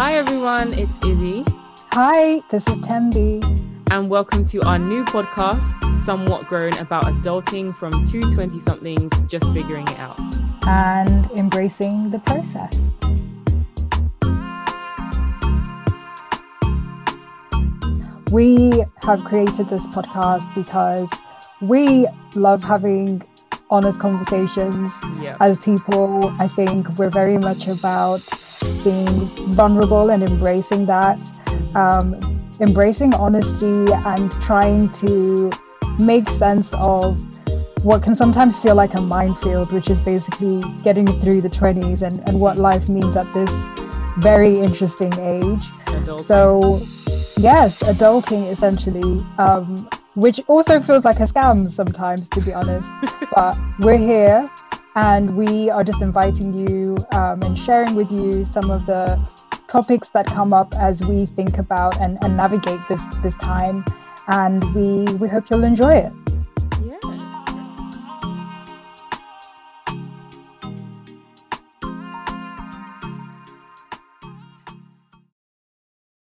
Hi everyone, it's Izzy. Hi, this is Tembi. And welcome to our new podcast, Somewhat Grown, about adulting from two 20 somethings just figuring it out. And embracing the process. We have created this podcast because we love having honest conversations Yeah. as people. I think we're very much about being vulnerable and embracing that, um, embracing honesty and trying to make sense of what can sometimes feel like a minefield, which is basically getting through the 20s and, and what life means at this very interesting age. Adulting. So, yes, adulting essentially, um, which also feels like a scam sometimes, to be honest. but we're here and we are just inviting you um, and sharing with you some of the topics that come up as we think about and, and navigate this, this time. And we, we hope you'll enjoy it.